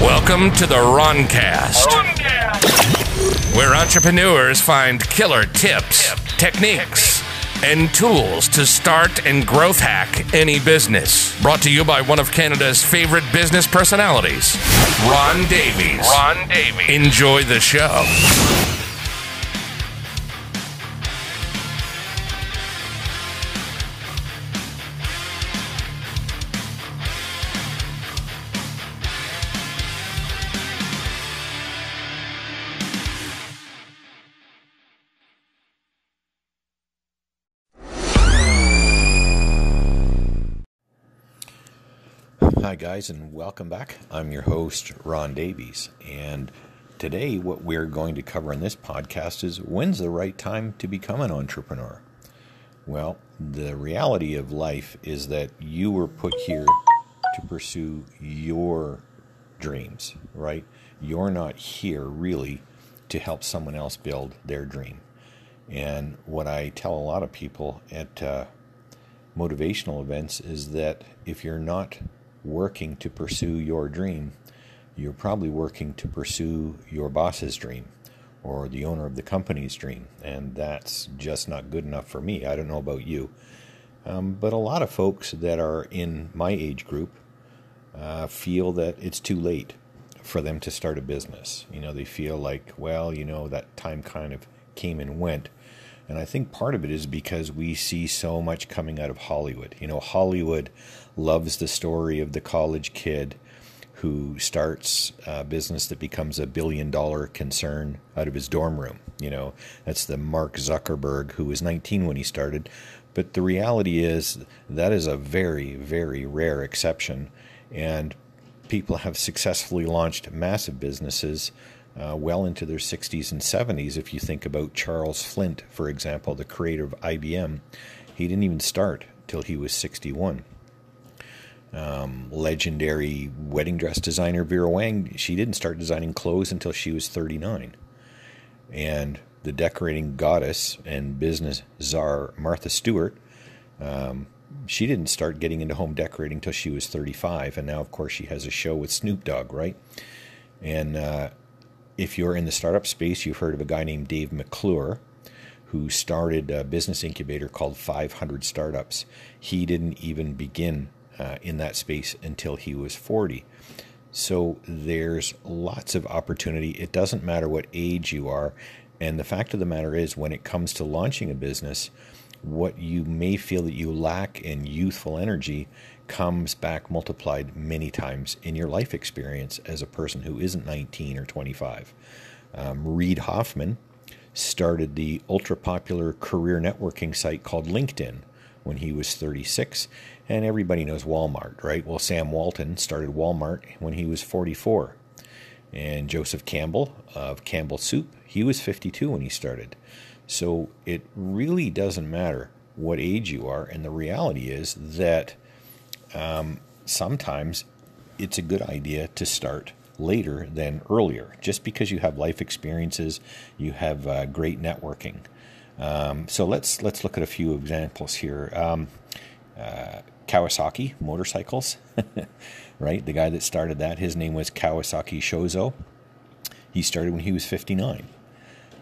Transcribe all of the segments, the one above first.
Welcome to the Roncast, where entrepreneurs find killer tips, techniques, and tools to start and growth hack any business. Brought to you by one of Canada's favorite business personalities, Ron Davies. Ron Davies. Enjoy the show. Hi, guys, and welcome back. I'm your host, Ron Davies. And today, what we're going to cover in this podcast is when's the right time to become an entrepreneur? Well, the reality of life is that you were put here to pursue your dreams, right? You're not here really to help someone else build their dream. And what I tell a lot of people at uh, motivational events is that if you're not working to pursue your dream, you're probably working to pursue your boss's dream or the owner of the company's dream. And that's just not good enough for me. I don't know about you. Um, but a lot of folks that are in my age group uh, feel that it's too late for them to start a business. You know, they feel like, well, you know, that time kind of came and went. And I think part of it is because we see so much coming out of Hollywood. You know, Hollywood loves the story of the college kid who starts a business that becomes a billion dollar concern out of his dorm room. You know, that's the Mark Zuckerberg who was 19 when he started. But the reality is that is a very, very rare exception. And people have successfully launched massive businesses uh, well into their 60s and 70s. If you think about Charles Flint, for example, the creator of IBM, he didn't even start till he was 61 um, legendary wedding dress designer Vera Wang, she didn't start designing clothes until she was 39. And the decorating goddess and business czar Martha Stewart, um, she didn't start getting into home decorating until she was 35. And now, of course, she has a show with Snoop Dogg, right? And uh, if you're in the startup space, you've heard of a guy named Dave McClure who started a business incubator called 500 Startups. He didn't even begin uh, in that space until he was 40. So there's lots of opportunity. It doesn't matter what age you are. And the fact of the matter is, when it comes to launching a business, what you may feel that you lack in youthful energy comes back multiplied many times in your life experience as a person who isn't 19 or 25. Um, Reid Hoffman started the ultra popular career networking site called LinkedIn when he was 36 and everybody knows Walmart, right? Well, Sam Walton started Walmart when he was 44. And Joseph Campbell of Campbell Soup, he was 52 when he started. So it really doesn't matter what age you are. And the reality is that um, sometimes it's a good idea to start later than earlier. Just because you have life experiences, you have uh, great networking. Um, so let's let's look at a few examples here. Um, uh, Kawasaki motorcycles, right? The guy that started that, his name was Kawasaki Shozo. He started when he was 59.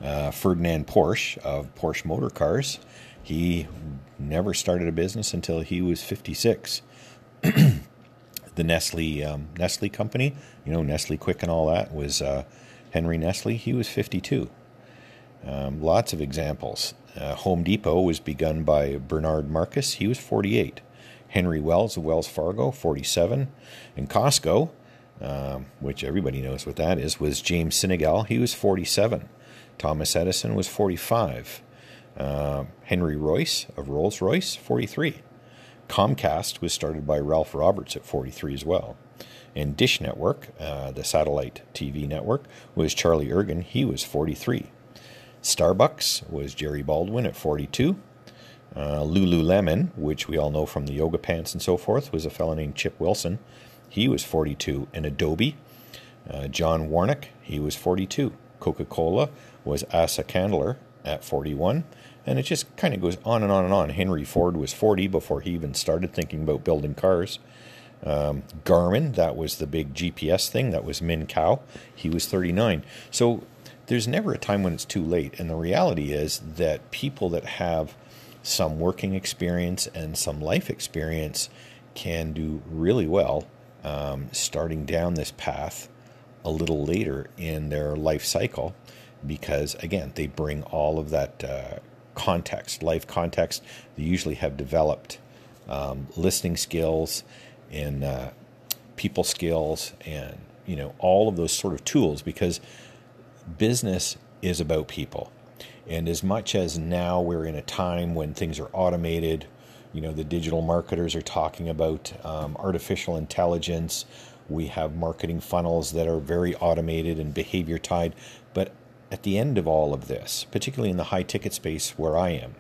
Uh, Ferdinand Porsche of Porsche Motor Cars, he never started a business until he was 56. the Nestle um, Nestle company, you know Nestle Quick and all that, was uh, Henry Nestle. He was 52. Um, lots of examples. Uh, Home Depot was begun by Bernard Marcus. He was 48. Henry Wells of Wells Fargo, 47. And Costco, um, which everybody knows what that is, was James Sinegal. He was 47. Thomas Edison was 45. Uh, Henry Royce of Rolls Royce, 43. Comcast was started by Ralph Roberts at 43 as well. And Dish Network, uh, the satellite TV network, was Charlie Ergen. He was 43. Starbucks was Jerry Baldwin at 42. Uh, Lululemon, which we all know from the yoga pants and so forth, was a fellow named Chip Wilson. He was 42. And Adobe, uh, John Warnock, he was 42. Coca Cola was Asa Candler at 41. And it just kind of goes on and on and on. Henry Ford was 40 before he even started thinking about building cars. Um, Garmin, that was the big GPS thing. That was Min Kao. He was 39. So there's never a time when it's too late. And the reality is that people that have some working experience and some life experience can do really well um, starting down this path a little later in their life cycle because, again, they bring all of that uh, context, life context. They usually have developed um, listening skills and uh, people skills and you know all of those sort of tools because business is about people and as much as now we're in a time when things are automated you know the digital marketers are talking about um, artificial intelligence we have marketing funnels that are very automated and behavior tied but at the end of all of this particularly in the high ticket space where i am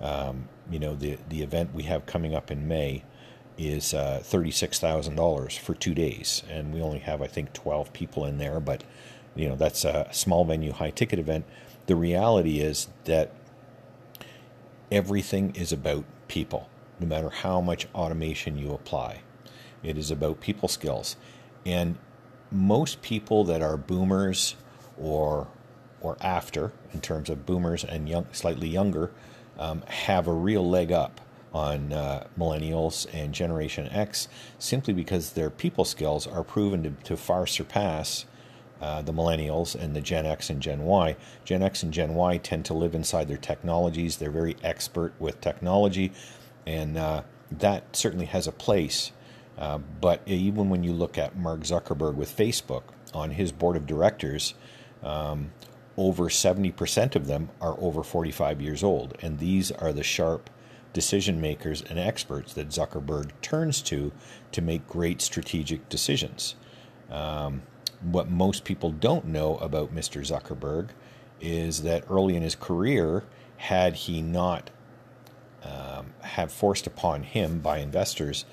um, you know the the event we have coming up in may is uh, $36,000 for two days. And we only have, I think, 12 people in there, but you know, that's a small venue, high ticket event. The reality is that everything is about people, no matter how much automation you apply. It is about people skills. And most people that are boomers or or after, in terms of boomers and young, slightly younger, um, have a real leg up on uh, millennials and Generation X simply because their people skills are proven to, to far surpass uh, the millennials and the Gen X and Gen Y. Gen X and Gen Y tend to live inside their technologies. They're very expert with technology, and uh, that certainly has a place. Uh, but even when you look at Mark Zuckerberg with Facebook on his board of directors, um, over 70% of them are over 45 years old. And these are the sharp decision makers and experts that Zuckerberg turns to to make great strategic decisions. Um, what most people don't know about Mr. Zuckerberg is that early in his career, had he not um, have forced upon him by investors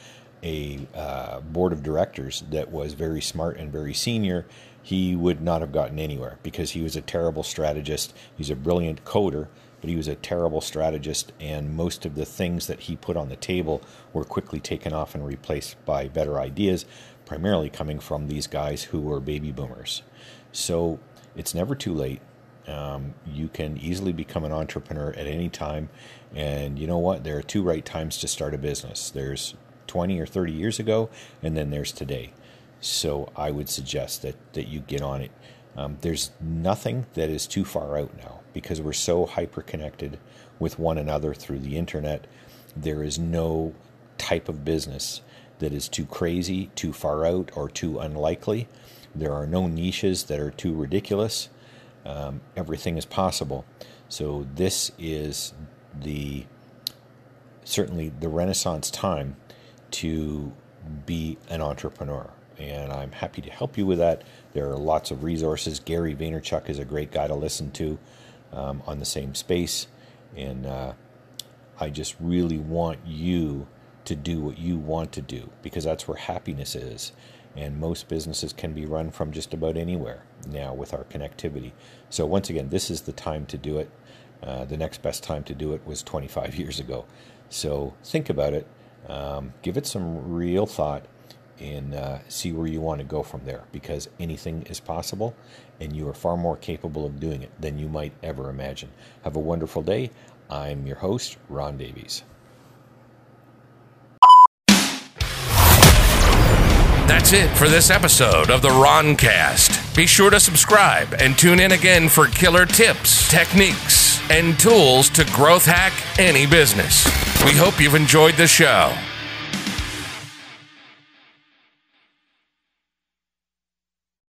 a uh, board of directors that was very smart and very senior, he would not have gotten anywhere because he was a terrible strategist. He's a brilliant coder, but he was a terrible strategist, and most of the things that he put on the table were quickly taken off and replaced by better ideas, primarily coming from these guys who were baby boomers. So it's never too late. Um, you can easily become an entrepreneur at any time. And you know what? There are two right times to start a business there's 20 or 30 years ago, and then there's today. So I would suggest that, that you get on it. Um, there's nothing that is too far out now because we're so hyper connected with one another through the internet. There is no type of business that is too crazy, too far out, or too unlikely. There are no niches that are too ridiculous. Um, everything is possible. So this is the certainly the renaissance time to be an entrepreneur and I'm happy to help you with that. There are lots of resources. Gary Vaynerchuk is a great guy to listen to um, on the same space. And uh, I just really want you to do what you want to do because that's where happiness is. And most businesses can be run from just about anywhere now with our connectivity. So, once again, this is the time to do it. Uh, the next best time to do it was 25 years ago. So, think about it, um, give it some real thought, and uh, see where you want to go from there because anything is possible and you are far more capable of doing it than you might ever imagine. Have a wonderful day. I'm your host, Ron Davies. That's it for this episode of the Roncast. Be sure to subscribe and tune in again for killer tips, techniques, and tools to growth hack any business. We hope you've enjoyed the show.